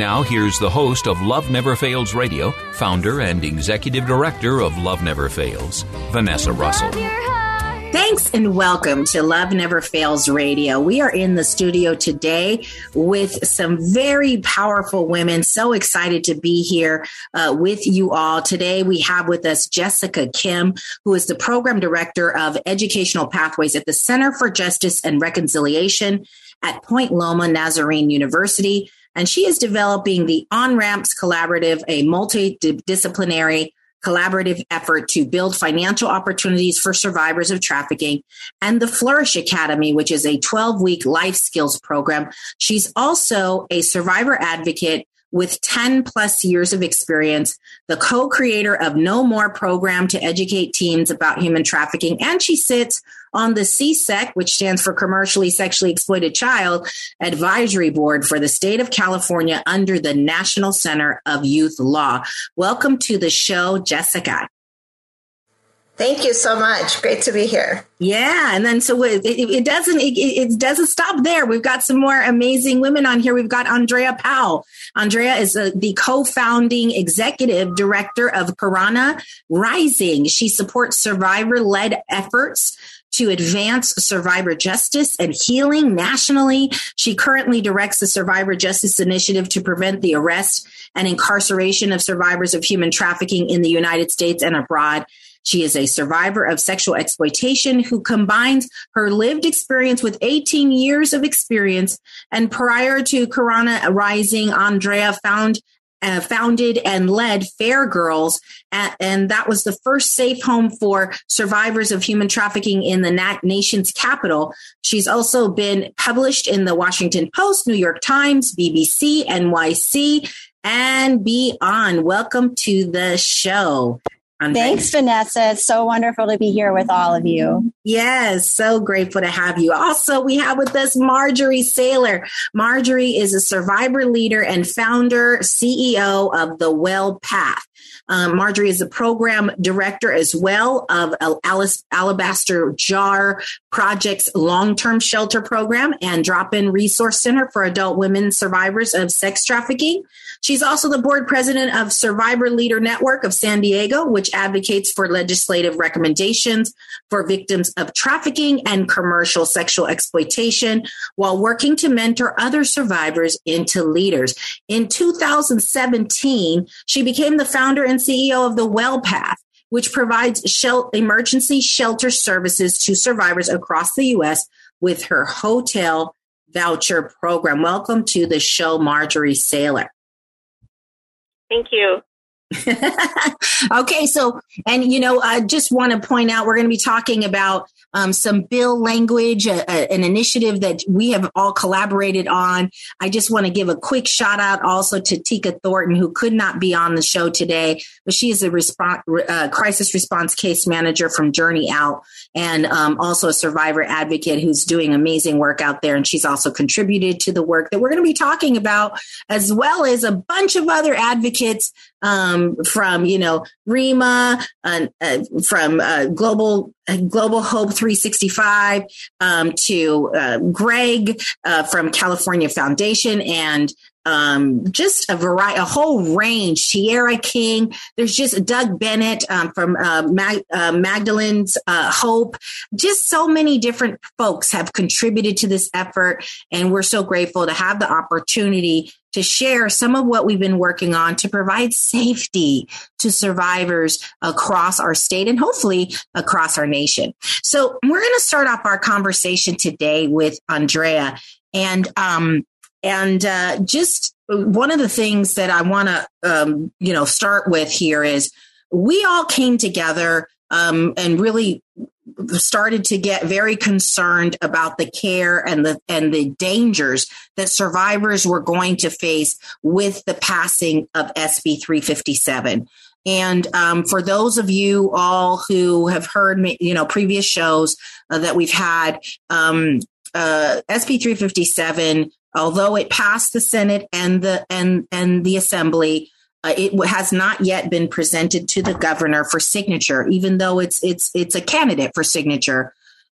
Now, here's the host of Love Never Fails Radio, founder and executive director of Love Never Fails, Vanessa Russell. Thanks and welcome to Love Never Fails Radio. We are in the studio today with some very powerful women. So excited to be here uh, with you all. Today we have with us Jessica Kim, who is the program director of educational pathways at the Center for Justice and Reconciliation at Point Loma Nazarene University. And she is developing the On Ramps Collaborative, a multidisciplinary collaborative effort to build financial opportunities for survivors of trafficking, and the Flourish Academy, which is a 12 week life skills program. She's also a survivor advocate with 10 plus years of experience, the co creator of No More program to educate teens about human trafficking, and she sits on the CSEC, which stands for Commercially Sexually Exploited Child Advisory Board for the state of California under the National Center of Youth Law. Welcome to the show, Jessica. Thank you so much. Great to be here. Yeah, and then so it, it, doesn't it, it doesn't stop there. We've got some more amazing women on here. We've got Andrea Powell. Andrea is uh the co-founding executive director of Karana Rising. She supports survivor-led efforts to advance survivor justice and healing nationally. She currently directs the Survivor Justice Initiative to prevent the arrest and incarceration of survivors of human trafficking in the United States and abroad. She is a survivor of sexual exploitation who combines her lived experience with 18 years of experience. And prior to Karana Rising, Andrea found uh, founded and led Fair Girls, a- and that was the first safe home for survivors of human trafficking in the na- nation's capital. She's also been published in the Washington Post, New York Times, BBC, NYC, and beyond. Welcome to the show. Andrea. Thanks, Vanessa. It's so wonderful to be here with all of you. Yes, so grateful to have you. Also, we have with us Marjorie Saylor. Marjorie is a survivor leader and founder, CEO of The Well Path. Um, Marjorie is the program director as well of Alice Alabaster Jar Project's long term shelter program and drop in resource center for adult women survivors of sex trafficking. She's also the board president of Survivor Leader Network of San Diego, which advocates for legislative recommendations for victims of trafficking and commercial sexual exploitation while working to mentor other survivors into leaders. In 2017, she became the founder and CEO of the Well Path, which provides shel- emergency shelter services to survivors across the U.S. with her hotel voucher program. Welcome to the show, Marjorie Saylor. Thank you. okay, so and you know, I just want to point out we're going to be talking about um, some bill language, uh, uh, an initiative that we have all collaborated on. I just want to give a quick shout out also to Tika Thornton, who could not be on the show today, but she is a response, uh, crisis response case manager from Journey Out and um, also a survivor advocate who's doing amazing work out there. And she's also contributed to the work that we're going to be talking about, as well as a bunch of other advocates um, from you know Rima, uh, uh, from uh, Global Global Hope 365 um, to uh, Greg uh, from California Foundation and um, just a variety, a whole range. Tierra King. There's just Doug Bennett um, from uh, Mag- uh, Magdalene's uh, Hope. Just so many different folks have contributed to this effort, and we're so grateful to have the opportunity to share some of what we've been working on to provide safety to survivors across our state and hopefully across our nation. So we're going to start off our conversation today with Andrea. And um, and uh, just one of the things that I want to, um, you know, start with here is we all came together um, and really started to get very concerned about the care and the and the dangers that survivors were going to face with the passing of SB 357. And um, for those of you all who have heard, me, you know, previous shows uh, that we've had, um, uh, SB 357 although it passed the Senate and the and and the Assembly, uh, it has not yet been presented to the governor for signature, even though it's it's it's a candidate for signature.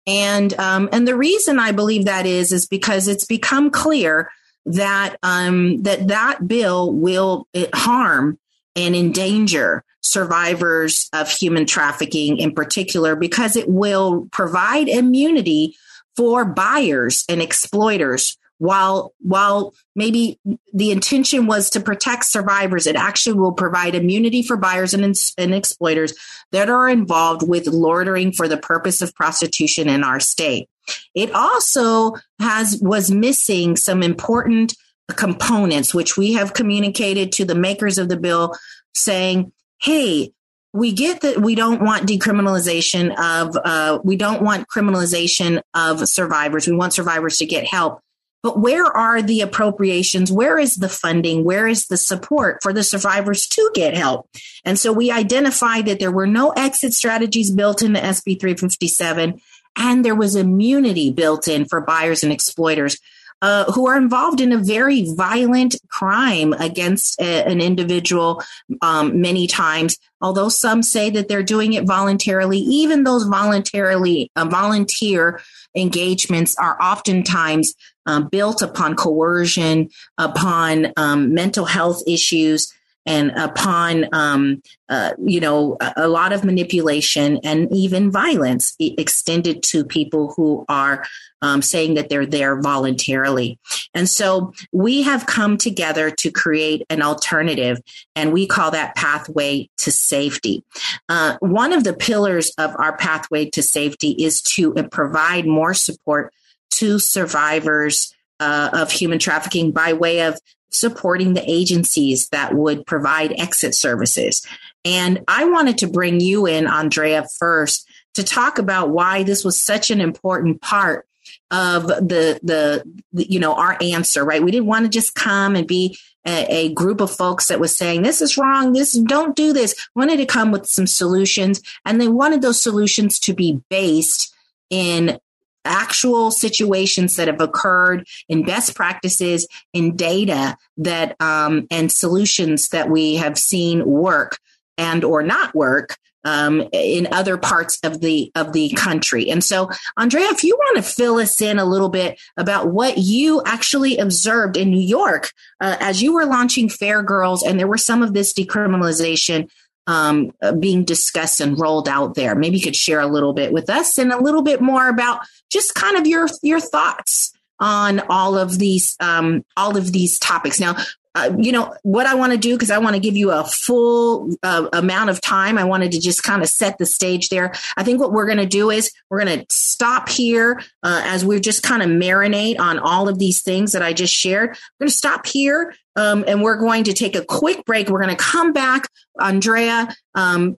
And um, and the reason I believe that is is because it's become clear that um, that that bill will harm and endanger survivors of human trafficking in particular because it will provide immunity for buyers and exploiters while while maybe the intention was to protect survivors it actually will provide immunity for buyers and, and exploiters that are involved with loitering for the purpose of prostitution in our state. It also has was missing some important components which we have communicated to the makers of the bill saying hey we get that we don't want decriminalization of uh, we don't want criminalization of survivors. We want survivors to get help but where are the appropriations? Where is the funding? Where is the support for the survivors to get help? And so we identified that there were no exit strategies built into SB 357, and there was immunity built in for buyers and exploiters. Uh, who are involved in a very violent crime against a, an individual um, many times although some say that they're doing it voluntarily even those voluntarily uh, volunteer engagements are oftentimes um, built upon coercion, upon um, mental health issues, and upon um, uh, you know a, a, lot of manipulation and even violence extended to people who are um, saying that they're there voluntarily. And so we have come together to create an alternative, and we call that pathway to safety. Uh, one of the pillars of our pathway to safety is to provide more support to survivors uh, of human trafficking by way of supporting the agencies that would provide exit services. And I wanted to bring you in, Andrea, first to talk about why this was such an important part of the, the, you know our answer right? We didn't want to just come and be a, a, group of folks that was saying this is wrong. This don't do this. Wanted to come with some solutions and they wanted those solutions to be based in actual situations that have occurred in best practices in data that um, and solutions that we have seen work and or not work um, in other parts of the of the country. And so, Andrea, if you want to fill us in a little bit about what you actually observed in New York uh, as you were launching Fair Girls, and there were some of this decriminalization um, uh, being discussed and rolled out there. Maybe you could share a little bit with us and a little bit more about just kind of your your thoughts on all of these um, all of these topics. Now, uh, you know what I want to do because I want to give you a full uh, amount of time. I wanted to just kind of set the stage there. I think what we're going to do is we're going to stop here uh, as we're just kind of marinate on all of these things that I just shared. We're going to stop here um, and we're going to take a quick break. We're going to come back. Andrea um,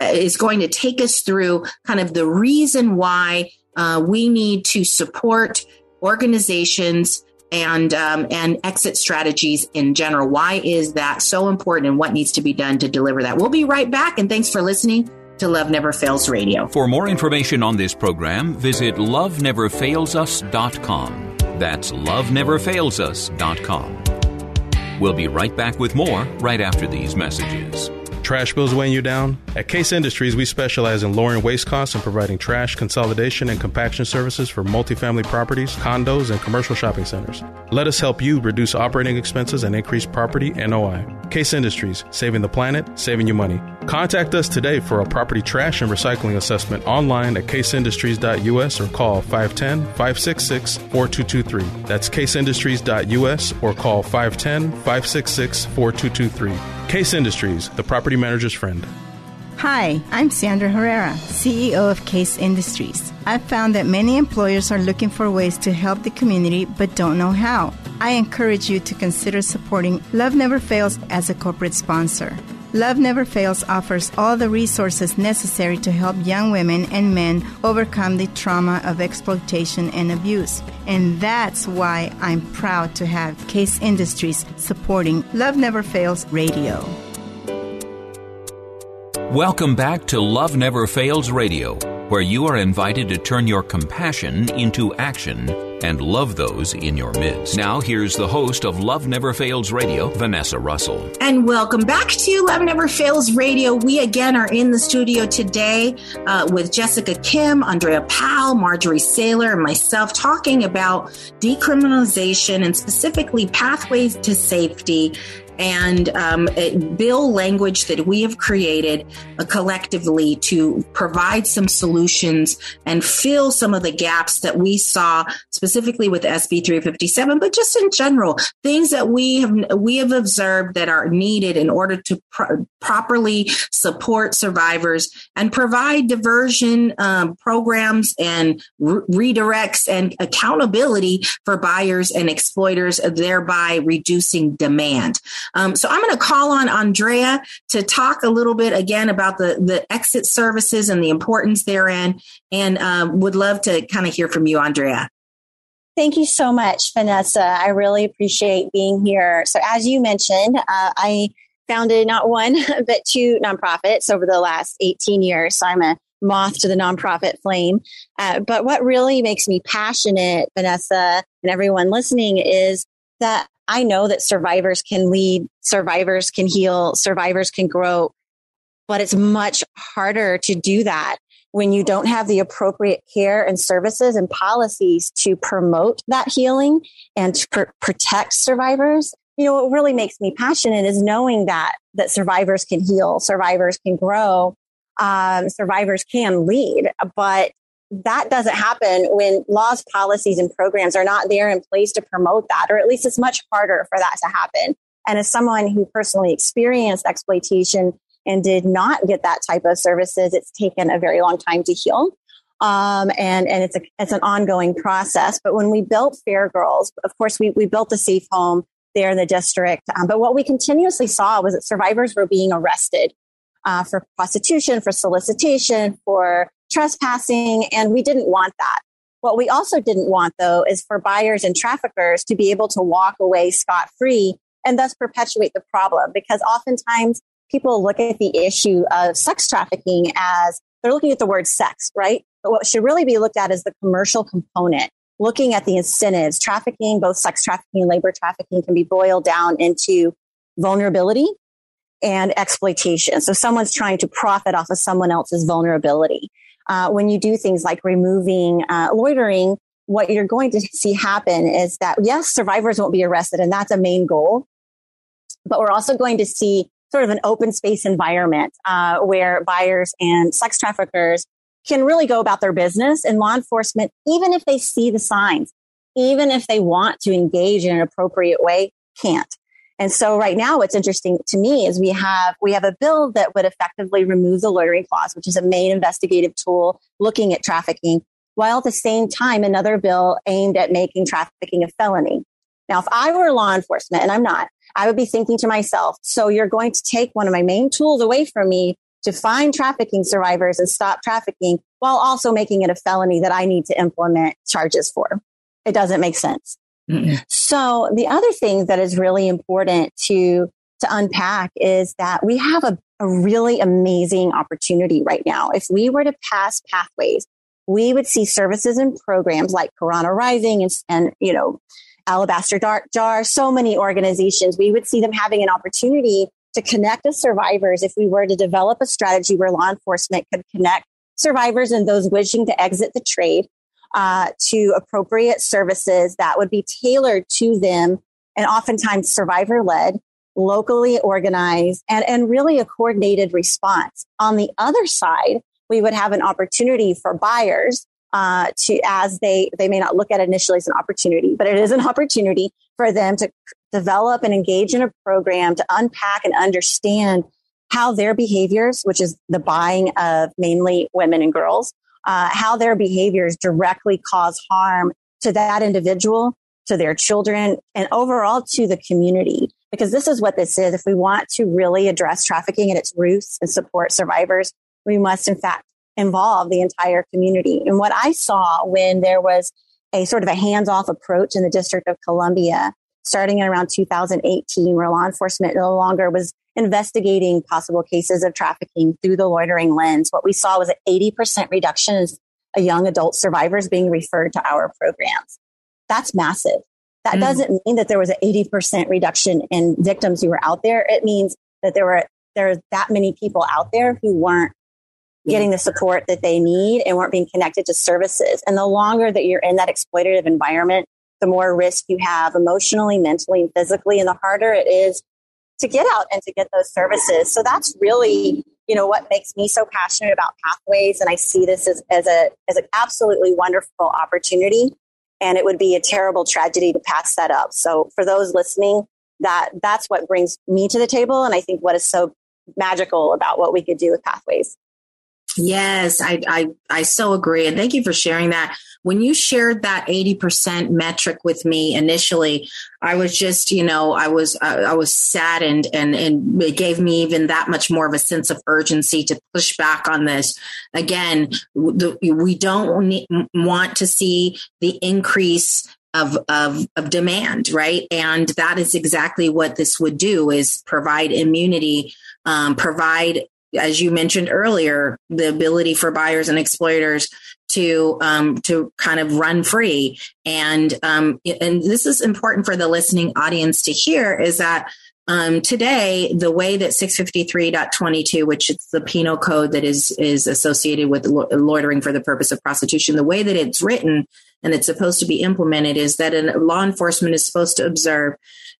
is going to take us through kind of the reason why uh, we need to support organizations and um, and exit strategies in general. Why is that so important, and what needs to be done to deliver that? We'll be right back, and thanks for listening to Love Never Fails Radio. For more information on this program, visit loveneverfailsus.com. That's loveneverfailsus.com. We'll be right back with more right after these messages. Trash bills weighing you down? At Case Industries, we specialize in lowering waste costs and providing trash consolidation and compaction services for multifamily properties, condos, and commercial shopping centers. Let us help you reduce operating expenses and increase property NOI. Case Industries, saving the planet, saving you money. Contact us today for a property trash and recycling assessment online at caseindustries.us or call 510 566 4223. That's caseindustries.us or call 510 566 4223. Case Industries, the property manager's friend. Hi, I'm Sandra Herrera, CEO of Case Industries. I've found that many employers are looking for ways to help the community but don't know how. I encourage you to consider supporting Love Never Fails as a corporate sponsor. Love Never Fails offers all the resources necessary to help young women and men overcome the trauma of exploitation and abuse. And that's why I'm proud to have Case Industries supporting Love Never Fails Radio. Welcome back to Love Never Fails Radio, where you are invited to turn your compassion into action and love those in your midst. Now, here's the host of Love Never Fails Radio, Vanessa Russell. And welcome back to Love Never Fails Radio. We again are in the studio today uh, with Jessica Kim, Andrea Powell, Marjorie Saylor, and myself talking about decriminalization and specifically pathways to safety and um, bill language that we have created uh, collectively to provide some solutions and fill some of the gaps that we saw specifically with SB 357, but just in general, things that we have we have observed that are needed in order to pro- properly support survivors and provide diversion um, programs and re- redirects and accountability for buyers and exploiters, thereby reducing demand. Um, so I'm going to call on Andrea to talk a little bit again about the, the exit services and the importance therein, and um, would love to kind of hear from you, Andrea. Thank you so much, Vanessa. I really appreciate being here. So, as you mentioned, uh, I founded not one, but two nonprofits over the last 18 years. So, I'm a moth to the nonprofit flame. Uh, but what really makes me passionate, Vanessa, and everyone listening, is that I know that survivors can lead, survivors can heal, survivors can grow, but it's much harder to do that when you don't have the appropriate care and services and policies to promote that healing and to pr- protect survivors. You know, what really makes me passionate is knowing that, that survivors can heal, survivors can grow, um, survivors can lead, but that doesn't happen when laws, policies, and programs are not there in place to promote that, or at least it's much harder for that to happen. And as someone who personally experienced exploitation and did not get that type of services, it's taken a very long time to heal. Um, and, and it's a, it's an ongoing process. But when we built Fair Girls, of course, we, we built a safe home there in the district. Um, but what we continuously saw was that survivors were being arrested uh, for prostitution, for solicitation, for trespassing, and we didn't want that. What we also didn't want, though, is for buyers and traffickers to be able to walk away scot free and thus perpetuate the problem because oftentimes people look at the issue of sex trafficking as they're looking at the word sex, right? But what should really be looked at is the commercial component, looking at the incentives. Trafficking, both sex trafficking and labor trafficking, can be boiled down into vulnerability and exploitation. So someone's trying to profit off of someone else's vulnerability uh, when you do things like removing uh, loitering, what you're going to see happen is that yes, survivors won't be arrested, and that's a main goal. But we're also going to see sort of an open space environment uh, where buyers and sex traffickers can really go about their business, and law enforcement, even if they see the signs, even if they want to engage in an appropriate way, can't. And so right now what's interesting to me is we have we have a bill that would effectively remove the loitering clause, which is a main investigative tool looking at trafficking, while at the same time another bill aimed at making trafficking a felony. Now, if I were law enforcement, and I'm not, I would be thinking to myself, so you're going to take one of my main tools away from me to find trafficking survivors and stop trafficking while also making it a felony that I need to implement charges for. It doesn't make sense. So the other thing that is really important to to unpack is that we have a, a really amazing opportunity right now. If we were to pass pathways, we would see services and programs like Karana Rising and, and you know, Alabaster Jar, so many organizations, we would see them having an opportunity to connect with survivors if we were to develop a strategy where law enforcement could connect survivors and those wishing to exit the trade uh, to appropriate services that would be tailored to them and oftentimes survivor led, locally organized, and, and really a coordinated response. On the other side, we would have an opportunity for buyers uh, to as they they may not look at it initially as an opportunity, but it is an opportunity for them to develop and engage in a program to unpack and understand how their behaviors, which is the buying of mainly women and girls, uh, how their behaviors directly cause harm to that individual, to their children, and overall to the community. Because this is what this is. If we want to really address trafficking at its roots and support survivors, we must in fact involve the entire community. And what I saw when there was a sort of a hands off approach in the District of Columbia, starting in around 2018, where law enforcement no longer was investigating possible cases of trafficking through the loitering lens, what we saw was an 80% reduction in young adult survivors being referred to our programs. That's massive. That mm. doesn't mean that there was an 80% reduction in victims who were out there. It means that there were there are that many people out there who weren't getting the support that they need and weren't being connected to services. And the longer that you're in that exploitative environment, the more risk you have emotionally, mentally, and physically, and the harder it is to get out and to get those services. So that's really, you know, what makes me so passionate about pathways. And I see this as, as a as an absolutely wonderful opportunity. And it would be a terrible tragedy to pass that up. So for those listening, that that's what brings me to the table. And I think what is so magical about what we could do with pathways. Yes, I, I, I so agree. And thank you for sharing that. When you shared that 80% metric with me initially, I was just, you know, I was, uh, I was saddened and, and it gave me even that much more of a sense of urgency to push back on this. Again, the, we don't need, want to see the increase of, of, of demand, right? And that is exactly what this would do is provide immunity um, provide as you mentioned earlier, the ability for buyers and exploiters to um, to kind of run free. And um, and this is important for the listening audience to hear is that um, today the way that 653.22, which is the penal code that is is associated with loitering for the purpose of prostitution, the way that it's written and it's supposed to be implemented is that a law enforcement is supposed to observe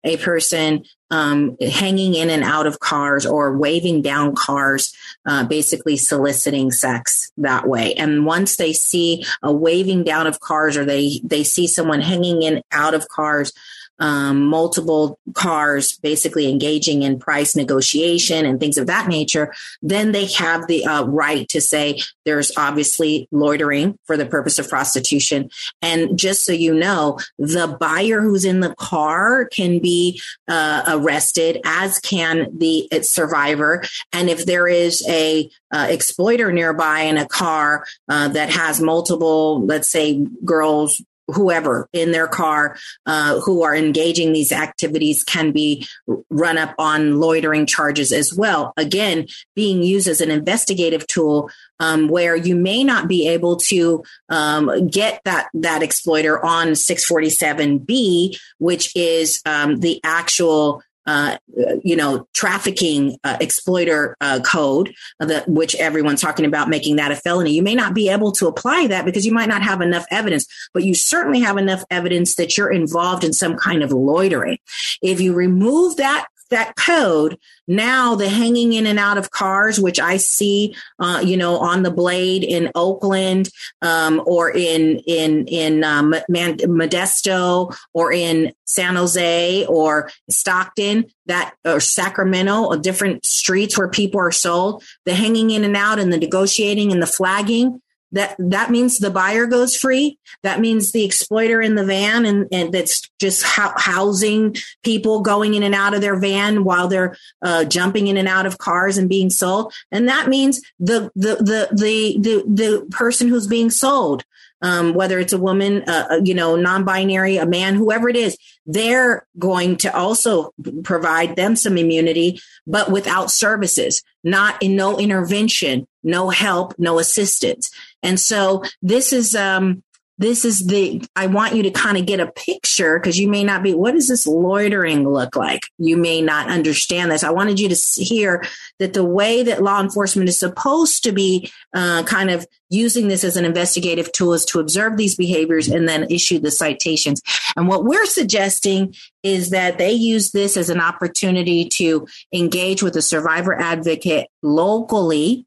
a person um, hanging in and out of cars or waving down cars, uh, basically soliciting sex that way. And once they see a waving down of cars or they, they see someone hanging in out of cars, um, multiple cars basically engaging in price negotiation and things of that nature, then they have the uh, right to say there's obviously loitering for the purpose of prostitution. And just so you know, the buyer who's in the car can be uh, arrested, as can the survivor. And if there is a uh, exploiter nearby in a car uh, that has multiple, let's say, girls whoever in their car uh, who are engaging these activities can be run up on loitering charges as well. Again, being used as an investigative tool um, where you may not be able to um, get that that exploiter on 647B, which is um, the actual uh, you know, trafficking uh, exploiter uh, code, that, which everyone's talking about making that a felony. You may not be able to apply that because you might not have enough evidence, but you certainly have enough evidence that you're involved in some kind of loitering. If you remove that that code, now the hanging in and out of cars, which I see, uh, you know, on the blade in Oakland, um, or in in in um, Modesto, or in San Jose, or Stockton, that or Sacramento, or different streets where people are sold. The hanging in and out, and the negotiating and the flagging that that means the buyer goes free. That means the exploiter in the van and, and that's just housing people going in and out of their van while they're uh, jumping in and out of cars and being sold. And that means the the the the the, the person who's being sold um, whether it's a woman, uh, uh, you know, non-binary, a man, whoever it is, they're going to also provide them some immunity, but without services, not in no intervention, no help, no assistance. And so this is, um, this is the i want you to kind of get a picture because you may not be what does this loitering look like? You may not understand this. I wanted you to hear that the way that law enforcement is supposed to be uh, kind of using this as an investigative tool is to observe these behaviors and then issue the citations. And what we're suggesting is that they use this as an opportunity to engage with a survivor advocate locally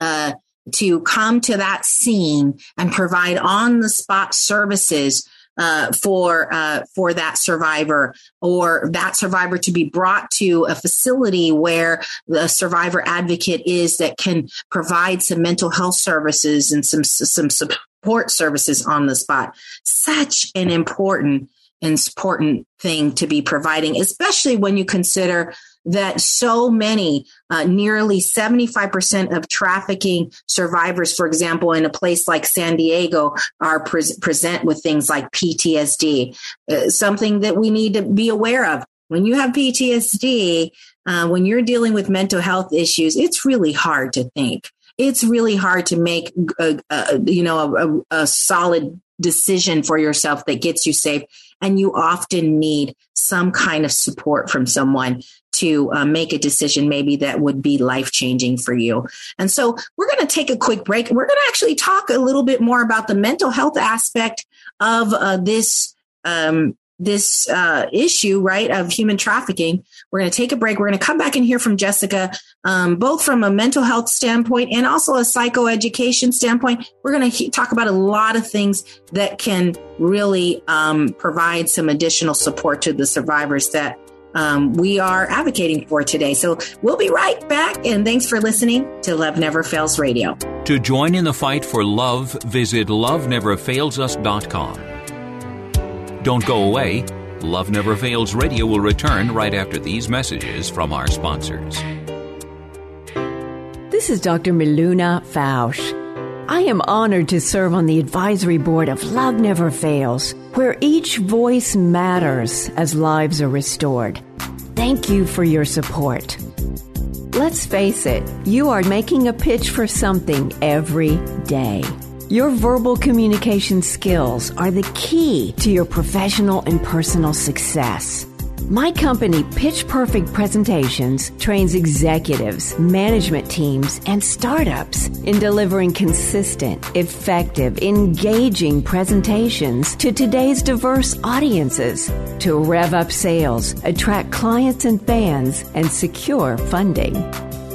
uh, to come to that scene and provide on the spot services uh, for uh, for that survivor or that survivor to be brought to a facility where the survivor advocate is that can provide some mental health services and some some support services on the spot. Such an important important thing to be providing, especially when you consider that so many, uh, nearly 75% of trafficking survivors, for example, in a place like San Diego, are pre- present with things like PTSD, uh, something that we need to be aware of. When you have PTSD, uh, when you're dealing with mental health issues, it's really hard to think. It's really hard to make, a, a you know, a, a solid decision for yourself that gets you safe and you often need some kind of support from someone to uh, make a decision maybe that would be life changing for you. And so we're going to take a quick break. We're going to actually talk a little bit more about the mental health aspect of uh, this um, this uh, issue, right, of human trafficking. We're going to take a break. We're going to come back and hear from Jessica, um, both from a mental health standpoint and also a psychoeducation standpoint. We're going to he- talk about a lot of things that can really um, provide some additional support to the survivors that um, we are advocating for today. So we'll be right back. And thanks for listening to Love Never Fails Radio. To join in the fight for love, visit loveneverfailsus.com. Don't go away. Love Never Fails Radio will return right after these messages from our sponsors. This is Dr. Miluna Fausch. I am honored to serve on the advisory board of Love Never Fails, where each voice matters as lives are restored. Thank you for your support. Let's face it, you are making a pitch for something every day. Your verbal communication skills are the key to your professional and personal success. My company, Pitch Perfect Presentations, trains executives, management teams, and startups in delivering consistent, effective, engaging presentations to today's diverse audiences to rev up sales, attract clients and fans, and secure funding.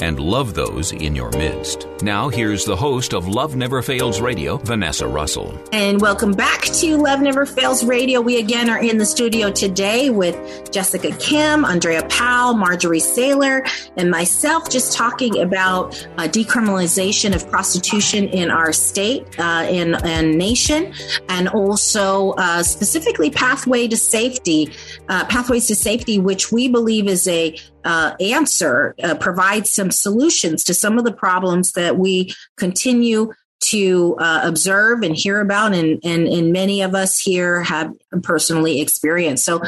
and love those in your midst. Now, here's the host of Love Never Fails Radio, Vanessa Russell. And welcome back to Love Never Fails Radio. We again are in the studio today with Jessica Kim, Andrea Powell, Marjorie Saylor, and myself just talking about uh, decriminalization of prostitution in our state uh, and, and nation, and also uh, specifically pathway to safety, uh, pathways to safety, which we believe is a uh, answer, uh, provide some solutions to some of the problems that we continue to uh, observe and hear about, and, and, and many of us here have personally experienced. So,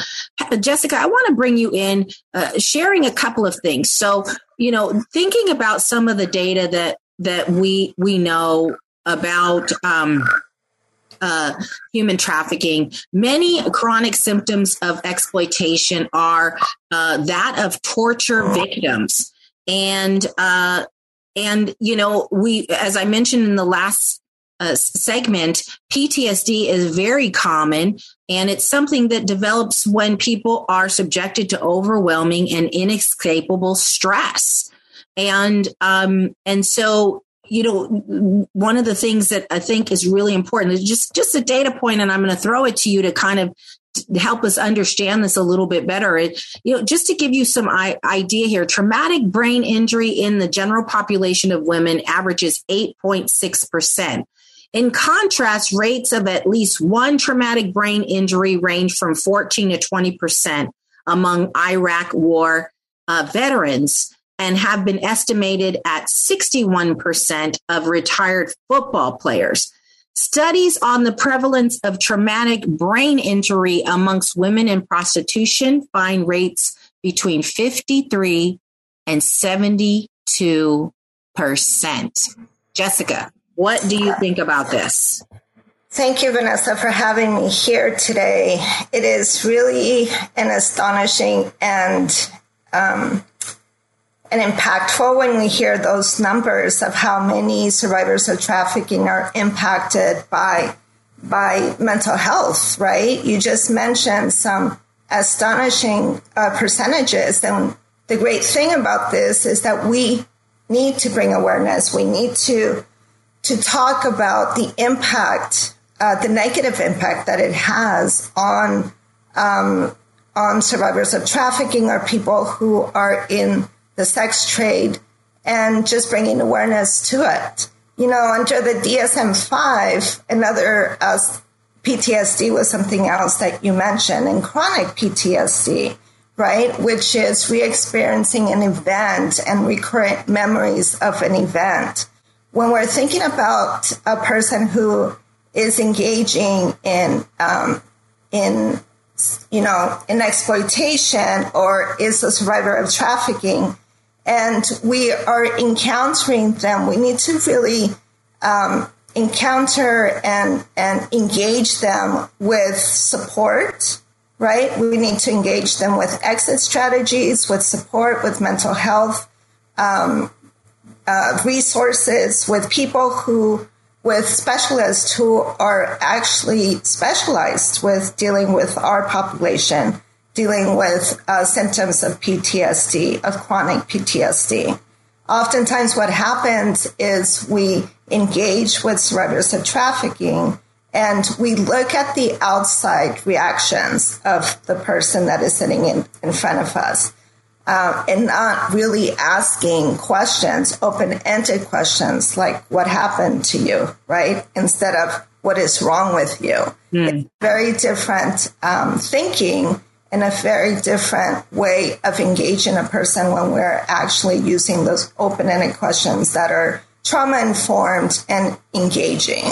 Jessica, I want to bring you in, uh, sharing a couple of things. So, you know, thinking about some of the data that that we we know about um, uh, human trafficking. Many chronic symptoms of exploitation are uh, that of torture victims, and uh, and you know we, as I mentioned in the last uh, segment, PTSD is very common, and it's something that develops when people are subjected to overwhelming and inescapable stress. And um, and so you know, one of the things that I think is really important is just just a data point, and I'm going to throw it to you to kind of help us understand this a little bit better. It, you know, just to give you some idea here, traumatic brain injury in the general population of women averages 8.6 percent. In contrast, rates of at least one traumatic brain injury range from 14 to 20 percent among Iraq war uh, veterans and have been estimated at 61% of retired football players. Studies on the prevalence of traumatic brain injury amongst women in prostitution find rates between 53 and 72%. Jessica, what do you think about this? Thank you, Vanessa, for having me here today. It is really an astonishing and um, and impactful when we hear those numbers of how many survivors of trafficking are impacted by by mental health right? You just mentioned some astonishing uh, percentages and the great thing about this is that we need to bring awareness. We need to to talk about the impact uh, the negative impact that it has on um, on survivors of trafficking or people who are in the sex trade and just bringing awareness to it. You know, under the DSM 5, another uh, PTSD was something else that you mentioned, and chronic PTSD, right? Which is re experiencing an event and recurrent memories of an event. When we're thinking about a person who is engaging in, um, in, you know, in exploitation or is a survivor of trafficking, and we are encountering them, we need to really um, encounter and and engage them with support. Right, we need to engage them with exit strategies, with support, with mental health um, uh, resources, with people who with specialists who are actually specialized with dealing with our population dealing with uh, symptoms of PTSD, of chronic PTSD. Oftentimes, what happens is we engage with survivors of trafficking and we look at the outside reactions of the person that is sitting in, in front of us uh, and not really asking questions, open ended questions like, what happened to you, right? Instead of what is wrong with you. Mm. It's very different um, thinking in a very different way of engaging a person when we're actually using those open ended questions that are trauma informed and engaging.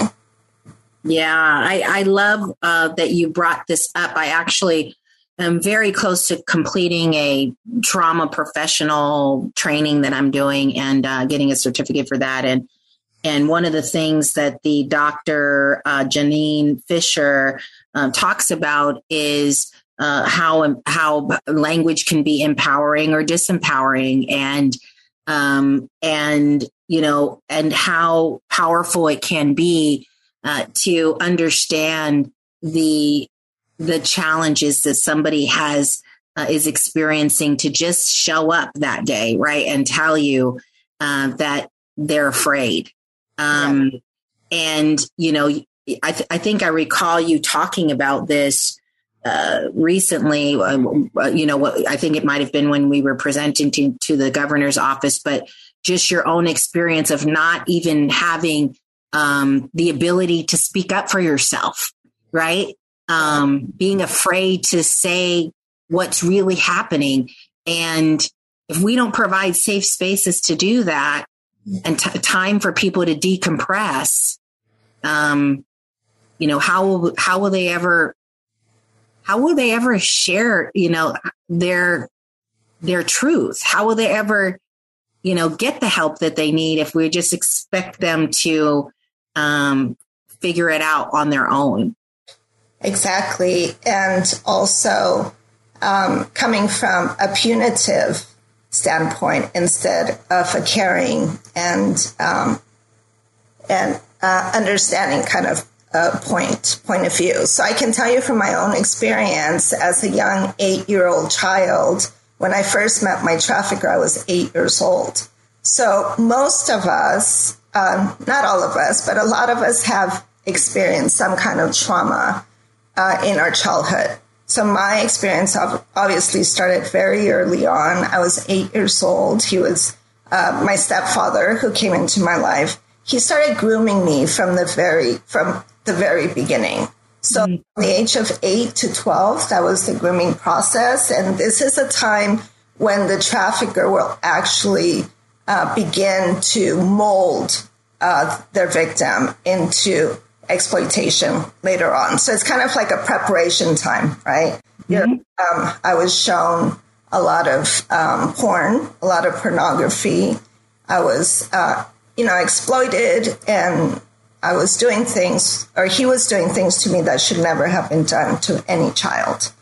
Yeah, I, I love uh, that you brought this up. I actually am very close to completing a trauma professional training that I'm doing and uh, getting a certificate for that. And and one of the things that the doctor uh, Janina Fisher um, talks about is uh, how how language can be empowering or disempowering, and um, and you know, and how powerful it can be uh, to understand the the challenges that somebody has uh, is experiencing to just show up that day, right, and tell you uh, that they're afraid. Um, yeah. And you know, I, th- I think I recall you talking about this uh, recently, uh, you know, I think it might have been when we were presenting to, to the governor's office, but just your own experience of not even having um, the ability to speak up for yourself, right? Um, being afraid to say what's really happening. And if we don't provide safe spaces to do that and t- time for people to decompress, um, you know, how will, how will they ever how will they ever share, you know, their their truth? How will they ever, you know, get the help that they need if we just expect them to um, figure it out on their own. Exactly. And also um, coming from a punitive standpoint instead of a caring and um, and uh, understanding kind of uh, point point of view. So I can tell you from my own experience as a young eight year old child, when I first met my trafficker, I was eight years old. So most of us, um, not all of us, but a lot of us have experienced some kind of trauma uh, in our childhood. So my experience obviously started very early on. I was eight years old. He was uh, my stepfather who came into my life. He started grooming me from the very from the very beginning. So mm. the age of eight to twelve, that was the grooming process, and this is a time when the trafficker will actually uh, begin to mold uh, their victim into exploitation later on. So it's kind of like a preparation time, right? Mm-hmm. Um, I was shown a lot of um, porn, a lot of pornography. I was, uh, you know, exploited and I was doing things, or he was doing things to me that should never have been done to any child.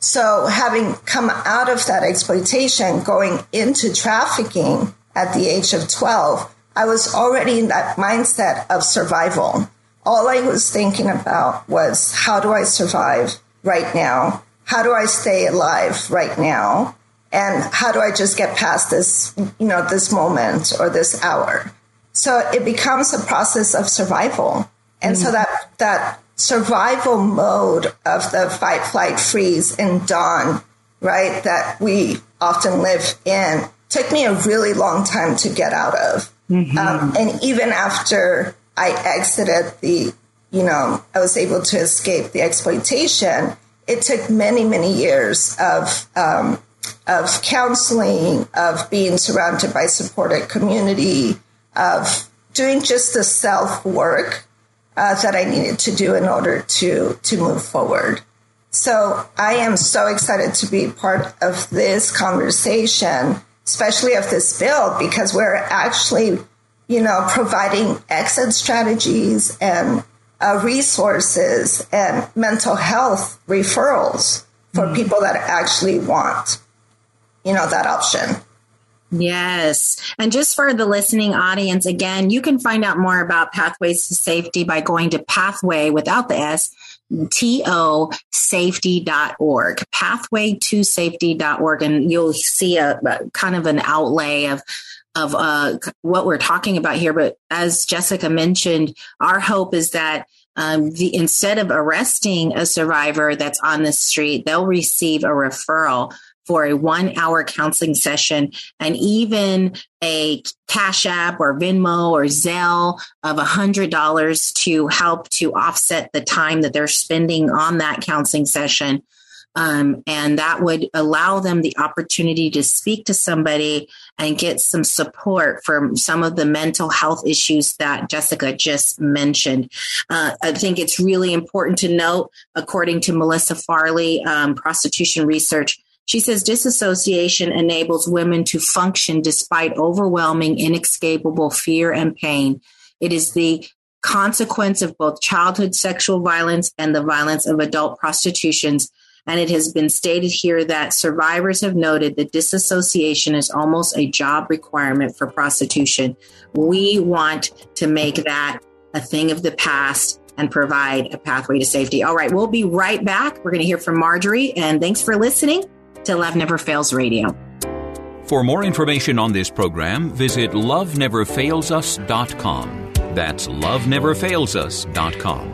So, having come out of that exploitation, going into trafficking at the age of 12, I was already in that mindset of survival all I was thinking about was how do I survive right now? How do I stay alive right now? And how do I just get past this, you know, this moment or this hour? So it becomes a process of survival. And mm-hmm. so that, that survival mode of the fight, flight, freeze and fawn, right? That we often live in took me a really long time to get out of. Mm-hmm. Um, and even after I exited the, you know, I was able to escape the exploitation. It took many, many years of, um, of counseling, of being surrounded by supported community, of doing just the self work uh, that I needed to do in order to to move forward. So I am so excited to be part of this conversation, especially of this bill, because we're actually you know, providing exit strategies and uh, resources and mental health referrals for mm. people that actually want, you know, that option. Yes. And just for the listening audience, again, you can find out more about Pathways to Safety by going to Pathway without the S, to safety.org, pathway to safety.org. And you'll see a, a kind of an outlay of of uh, what we're talking about here. But as Jessica mentioned, our hope is that um, the, instead of arresting a survivor that's on the street, they'll receive a referral for a one hour counseling session and even a cash app or Venmo or Zelle of a hundred dollars to help to offset the time that they're spending on that counseling session. Um, and that would allow them the opportunity to speak to somebody and get some support from some of the mental health issues that Jessica just mentioned. Uh, I think it's really important to note, according to Melissa Farley, um, prostitution research, she says disassociation enables women to function despite overwhelming, inescapable fear and pain. It is the consequence of both childhood sexual violence and the violence of adult prostitutions and it has been stated here that survivors have noted that disassociation is almost a job requirement for prostitution. We want to make that a thing of the past and provide a pathway to safety. All right, we'll be right back. We're going to hear from Marjorie, and thanks for listening to Love Never Fails Radio. For more information on this program, visit loveneverfailsus.com. That's loveneverfailsus.com.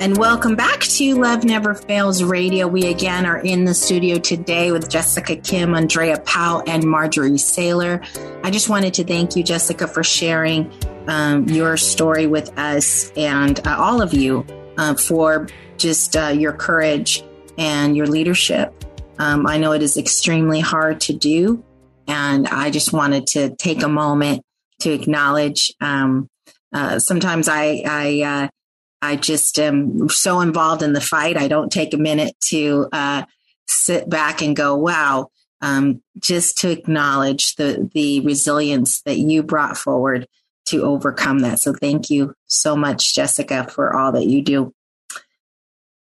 And welcome back to Love Never Fails Radio. We again are in the studio today with Jessica Kim, Andrea Powell, and Marjorie Saylor. I just wanted to thank you, Jessica, for sharing um, your story with us and uh, all of you uh, for just uh, your courage and your leadership. Um, I know it is extremely hard to do, and I just wanted to take a moment to acknowledge. Um, uh, sometimes I I uh, I just am so involved in the fight. I don't take a minute to uh, sit back and go, "Wow." Um, just to acknowledge the the resilience that you brought forward to overcome that. So thank you so much, Jessica, for all that you do.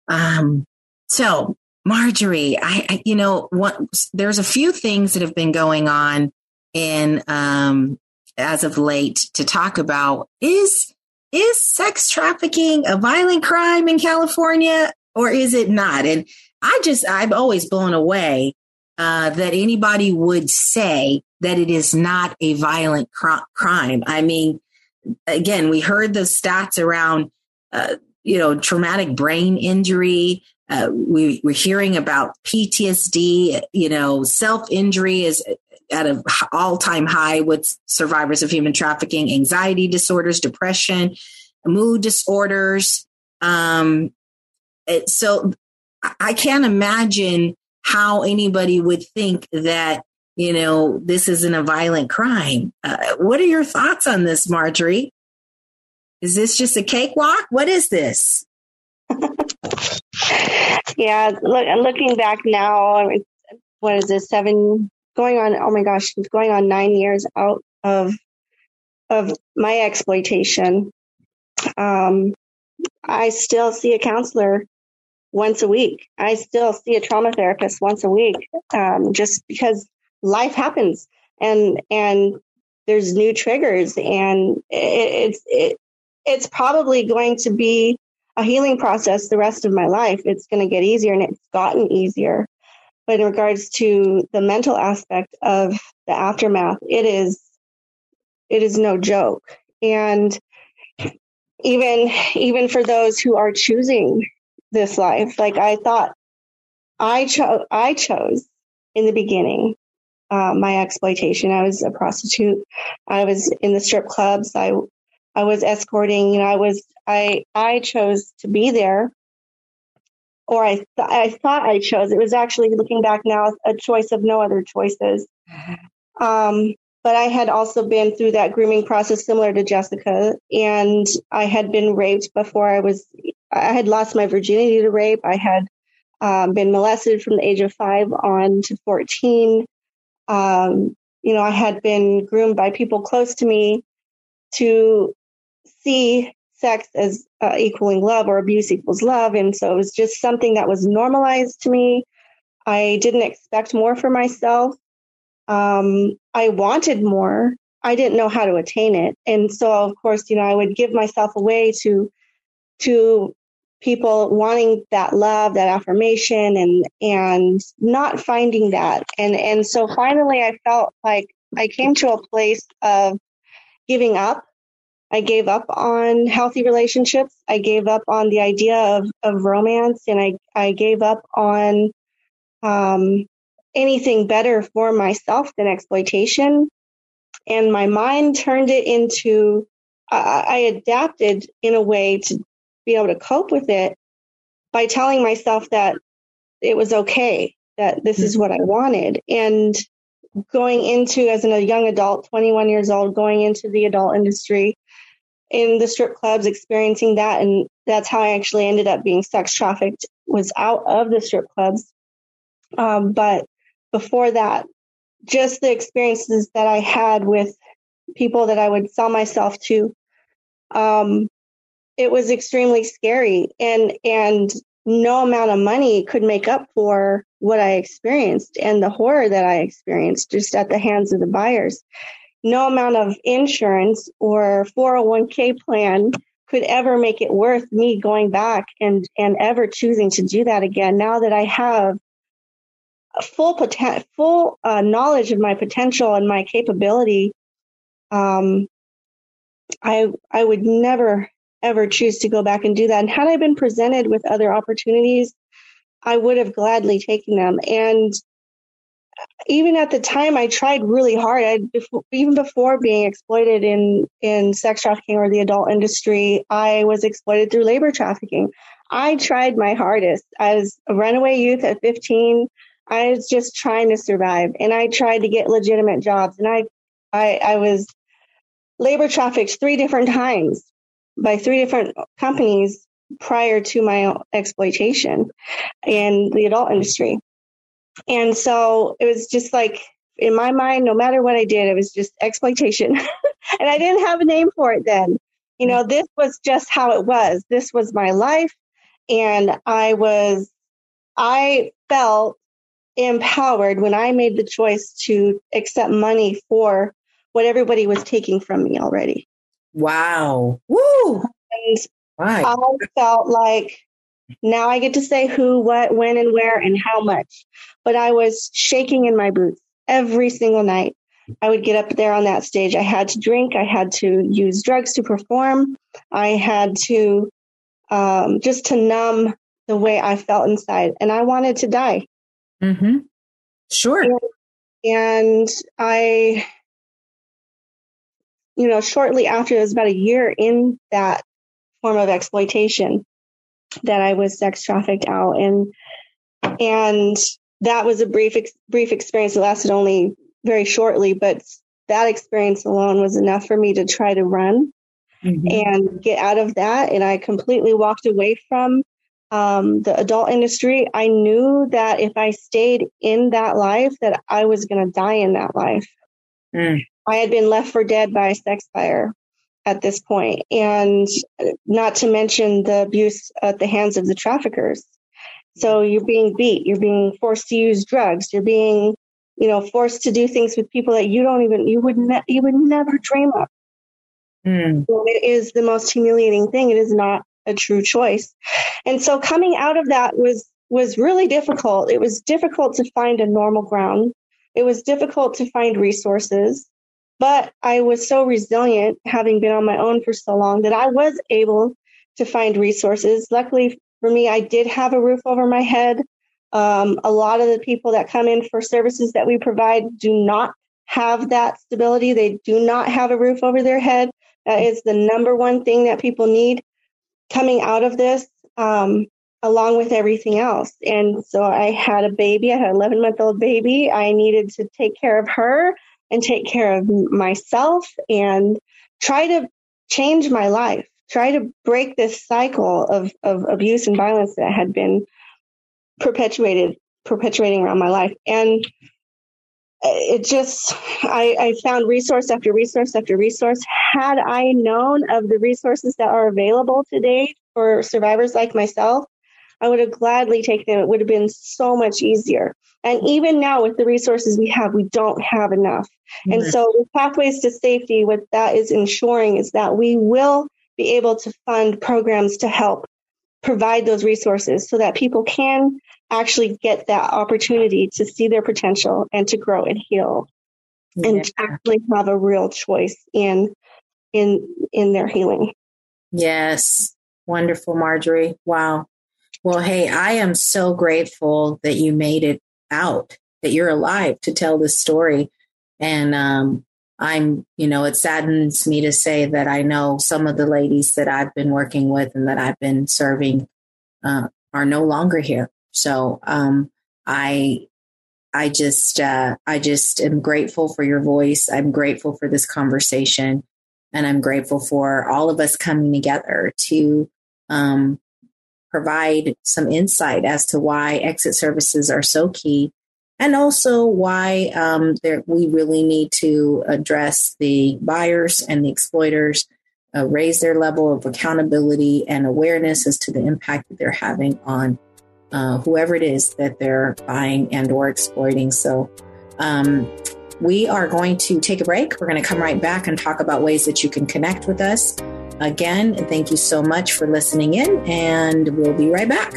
Um, so Marjorie, I, I you know, what, there's a few things that have been going on in um, as of late to talk about. Is is sex trafficking a violent crime in California or is it not? And I just I'm always blown away uh, that anybody would say that it is not a violent cr- crime. I mean, again, we heard the stats around uh, you know, traumatic brain injury. Uh, we, we're hearing about PTSD, you know, self injury is at an all time high with survivors of human trafficking, anxiety disorders, depression, mood disorders. Um, it, so I can't imagine how anybody would think that, you know, this isn't a violent crime. Uh, what are your thoughts on this, Marjorie? Is this just a cakewalk? What is this? yeah, look, looking back now, what is this? Seven going on? Oh my gosh, it's going on nine years out of of my exploitation. Um, I still see a counselor once a week. I still see a trauma therapist once a week, um, just because life happens and and there's new triggers and it, it's it, it's probably going to be a healing process the rest of my life. It's going to get easier and it's gotten easier. But in regards to the mental aspect of the aftermath, it is it is no joke. And even even for those who are choosing this life, like I thought I chose I chose in the beginning uh, my exploitation. I was a prostitute. I was in the strip clubs. I I was escorting, you know, I was, I, I chose to be there or I, th- I thought I chose. It was actually looking back now, a choice of no other choices. Um, but I had also been through that grooming process similar to Jessica, and I had been raped before I was. I had lost my virginity to rape. I had um, been molested from the age of five on to fourteen. Um, you know, I had been groomed by people close to me to see sex as uh, equaling love or abuse equals love. And so it was just something that was normalized to me. I didn't expect more for myself. Um, I wanted more. I didn't know how to attain it. And so, of course, you know, I would give myself away to, to people wanting that love, that affirmation and, and not finding that. And, and so finally I felt like I came to a place of giving up I gave up on healthy relationships. I gave up on the idea of, of romance and I, I gave up on um, anything better for myself than exploitation. And my mind turned it into, uh, I adapted in a way to be able to cope with it by telling myself that it was okay, that this is what I wanted. And going into, as a young adult, 21 years old, going into the adult industry, in the strip clubs experiencing that and that's how I actually ended up being sex trafficked was out of the strip clubs. Um, but before that, just the experiences that I had with people that I would sell myself to, um, it was extremely scary, and and no amount of money could make up for what I experienced and the horror that I experienced just at the hands of the buyers. No amount of insurance or 401k plan could ever make it worth me going back and, and ever choosing to do that again. Now that I have full poten- full uh, knowledge of my potential and my capability, um, I I would never ever choose to go back and do that. And had I been presented with other opportunities, I would have gladly taken them. And even at the time, I tried really hard. I, even before being exploited in in sex trafficking or the adult industry, I was exploited through labor trafficking. I tried my hardest as a runaway youth at 15. I was just trying to survive, and I tried to get legitimate jobs. And I, I, I was labor trafficked three different times by three different companies prior to my exploitation in the adult industry. And so it was just like in my mind, no matter what I did, it was just exploitation. and I didn't have a name for it then. You know, this was just how it was. This was my life. And I was, I felt empowered when I made the choice to accept money for what everybody was taking from me already. Wow. Woo. And right. I felt like now I get to say who, what, when, and where, and how much. But I was shaking in my boots every single night. I would get up there on that stage. I had to drink. I had to use drugs to perform. I had to um, just to numb the way I felt inside. And I wanted to die. Mm-hmm. Sure. And, and I you know, shortly after, it was about a year in that form of exploitation that I was sex trafficked out, and and that was a brief brief experience. It lasted only very shortly, but that experience alone was enough for me to try to run mm-hmm. and get out of that. And I completely walked away from um, the adult industry. I knew that if I stayed in that life, that I was going to die in that life. Mm. I had been left for dead by a sex buyer at this point, and not to mention the abuse at the hands of the traffickers. So you're being beat, you're being forced to use drugs, you're being, you know, forced to do things with people that you don't even you would ne- you would never dream of. Mm. It is the most humiliating thing. It is not a true choice, and so coming out of that was was really difficult. It was difficult to find a normal ground. It was difficult to find resources. But I was so resilient, having been on my own for so long, that I was able to find resources. Luckily for me, I did have a roof over my head. Um, a lot of the people that come in for services that we provide do not have that stability. They do not have a roof over their head. That is the number one thing that people need coming out of this, um, along with everything else. And so I had a baby. I had an 11 month old baby. I needed to take care of her and take care of myself and try to change my life, try to break this cycle of, of abuse and violence that had been perpetuated, perpetuating around my life. And uh, it just, I, I found resource after resource after resource. Had I known of the resources that are available today for survivors like myself, I would have gladly taken them. It would have been so much easier. And even now, with the resources we have, we don't have enough. Mm-hmm. And so, with Pathways to Safety, what that is ensuring is that we will be able to fund programs to help provide those resources so that people can actually get that opportunity to see their potential and to grow and heal yeah. and actually have a real choice in in in their healing. Yes. Wonderful, Marjorie. Wow. Well, hey, I am so grateful that you made it out, that you're alive to tell this story. And um, I'm, you know, it saddens me to say that I know some of the ladies that I've been working with and that I've been serving uh, are no longer here. So um, I, I just, uh, I just am grateful for your voice. I'm grateful for this conversation, and I'm grateful for all of us coming together to um, provide some insight as to why exit services are so key and also why um, there, we really need to address the buyers and the exploiters, uh, raise their level of accountability and awareness as to the impact that they're having on uh, whoever it is that they're buying and or exploiting. So um, we are going to take a break. We're going to come right back and talk about ways that you can connect with us. Again, thank you so much for listening in, and we'll be right back.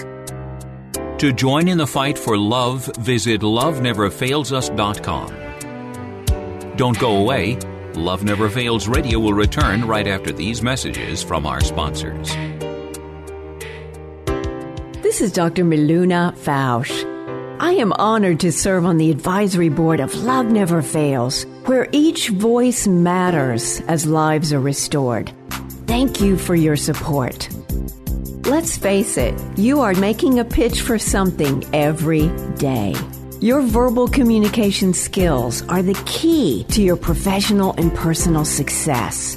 To join in the fight for love, visit loveneverfailsus.com. Don't go away. Love Never Fails Radio will return right after these messages from our sponsors. This is Dr. Miluna Fausch. I am honored to serve on the advisory board of Love Never Fails, where each voice matters as lives are restored. Thank you for your support. Let's face it, you are making a pitch for something every day. Your verbal communication skills are the key to your professional and personal success.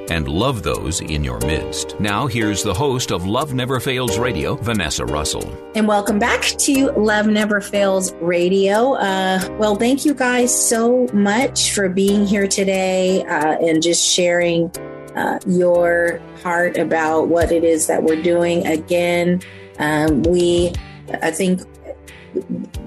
and love those in your midst. Now, here's the host of Love Never Fails Radio, Vanessa Russell. And welcome back to Love Never Fails Radio. Uh, well, thank you guys so much for being here today uh, and just sharing uh, your heart about what it is that we're doing. Again, um, we, I think,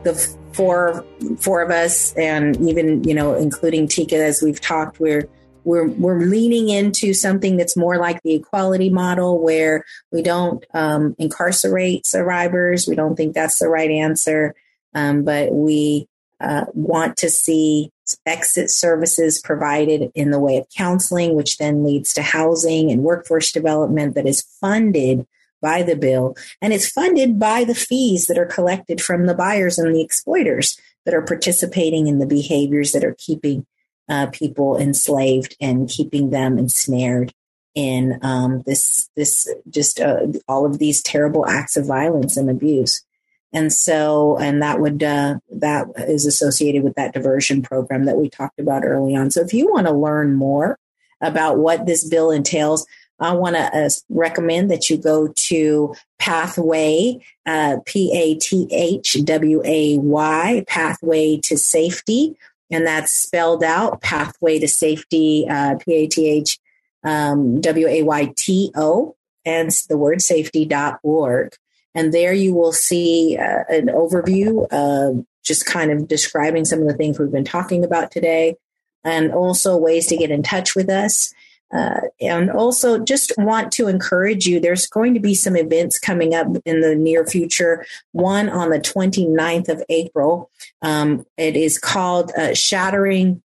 the four four of us, and even you know, including Tika, as we've talked, we're we're we're leaning into something that's more like the equality model where we don't um, incarcerate survivors. We don't think that's the right answer. Um, but we uh, want to see exit services provided in the way of counseling which then leads to housing and workforce development that is funded by the bill. And it's funded by the fees that are collected from the buyers and the exploiters that are participating in the behaviors that are keeping uh, people enslaved and keeping them ensnared in um, this this just uh, all of these terrible acts of violence and abuse. And so and that would uh, that is associated with that diversion program that we talked about early on. So if you want to learn more about what this bill entails I want to uh, recommend that you go to Pathway, uh, P A T H W A Y, Pathway to Safety and that's spelled out pathway to safety uh, p-a-t-h um, w-a-y-t-o and the word safety.org and there you will see uh, an overview of just kind of describing some of the things we've been talking about today and also ways to get in touch with us uh, and also just want to encourage you there's going to be some events coming up in the near future. One on the 29th of april. Um, it is called uh, shattering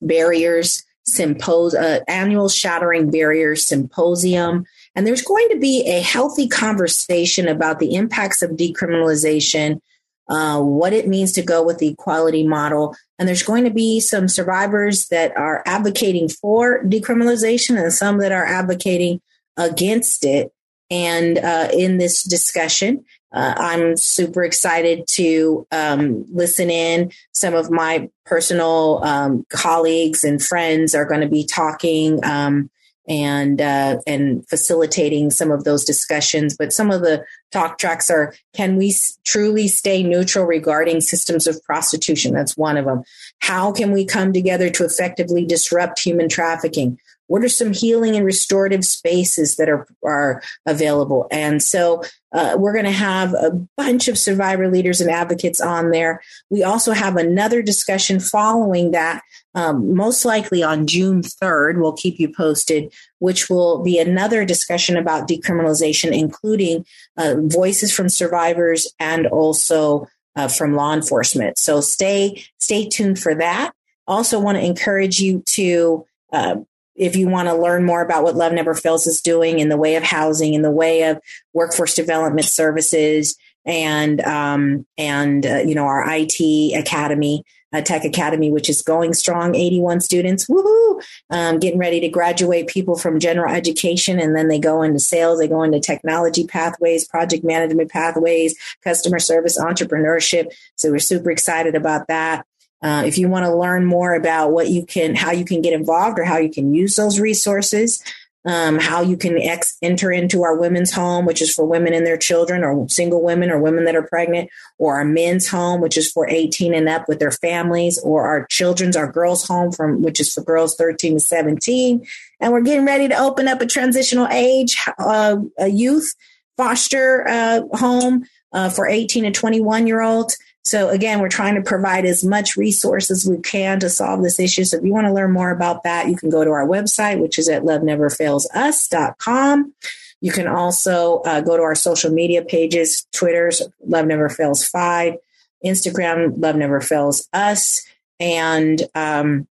barriers symposium uh, annual shattering barriers symposium. And there's going to be a healthy conversation about the impacts of decriminalization uh, what it means to go with the equality model. And there's going to be some survivors that are advocating for decriminalization and some that are advocating against it. And uh, in this discussion, uh, I'm super excited to um, listen in. Some of my personal um, colleagues and friends are going to be talking. Um, and uh, and facilitating some of those discussions. But some of the talk tracks are: Can we s- truly stay neutral regarding systems of prostitution? That's one of them. How can we come together to effectively disrupt human trafficking? What are some healing and restorative spaces that are, are available? And so uh, we're going to have a bunch of survivor leaders and advocates on there. We also have another discussion following that, um, most likely on June 3rd. We'll keep you posted, which will be another discussion about decriminalization, including uh, voices from survivors and also uh, from law enforcement. So stay stay tuned for that. Also, want to encourage you to uh, if you want to learn more about what Love Never Fails is doing in the way of housing, in the way of workforce development services, and um, and uh, you know our IT academy, uh, Tech Academy, which is going strong, 81 students, woohoo! Um, getting ready to graduate people from general education, and then they go into sales, they go into technology pathways, project management pathways, customer service, entrepreneurship. So we're super excited about that. Uh, if you want to learn more about what you can, how you can get involved or how you can use those resources, um, how you can ex- enter into our women's home, which is for women and their children, or single women or women that are pregnant, or our men's home, which is for 18 and up with their families, or our children's, our girls' home, from which is for girls 13 to 17. And we're getting ready to open up a transitional age uh, a youth foster uh, home uh, for 18 to 21 year olds. So again, we're trying to provide as much resource as we can to solve this issue. So if you want to learn more about that, you can go to our website, which is at loveneverfailsus.com. You can also uh, go to our social media pages, Twitter's Love Never Fails 5, Instagram, Love Never Fails Us, and um,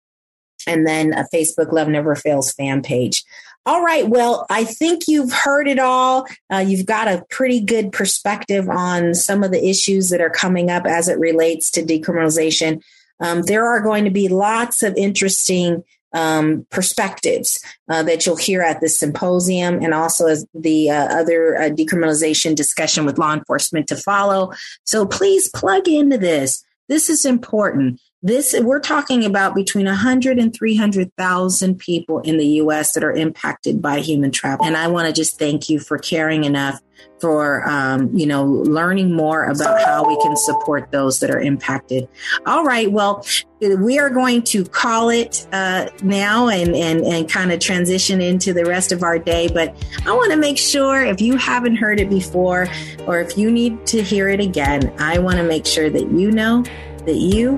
and then a Facebook Love Never Fails fan page. All right. Well, I think you've heard it all. Uh, you've got a pretty good perspective on some of the issues that are coming up as it relates to decriminalization. Um, there are going to be lots of interesting um, perspectives uh, that you'll hear at this symposium and also as the uh, other uh, decriminalization discussion with law enforcement to follow. So please plug into this. This is important. This we're talking about between 100 and 300,000 people in the US that are impacted by human trafficking. And I want to just thank you for caring enough for um, you know learning more about how we can support those that are impacted. All right, well, we are going to call it uh, now and and and kind of transition into the rest of our day. But I want to make sure if you haven't heard it before, or if you need to hear it again, I want to make sure that you know that you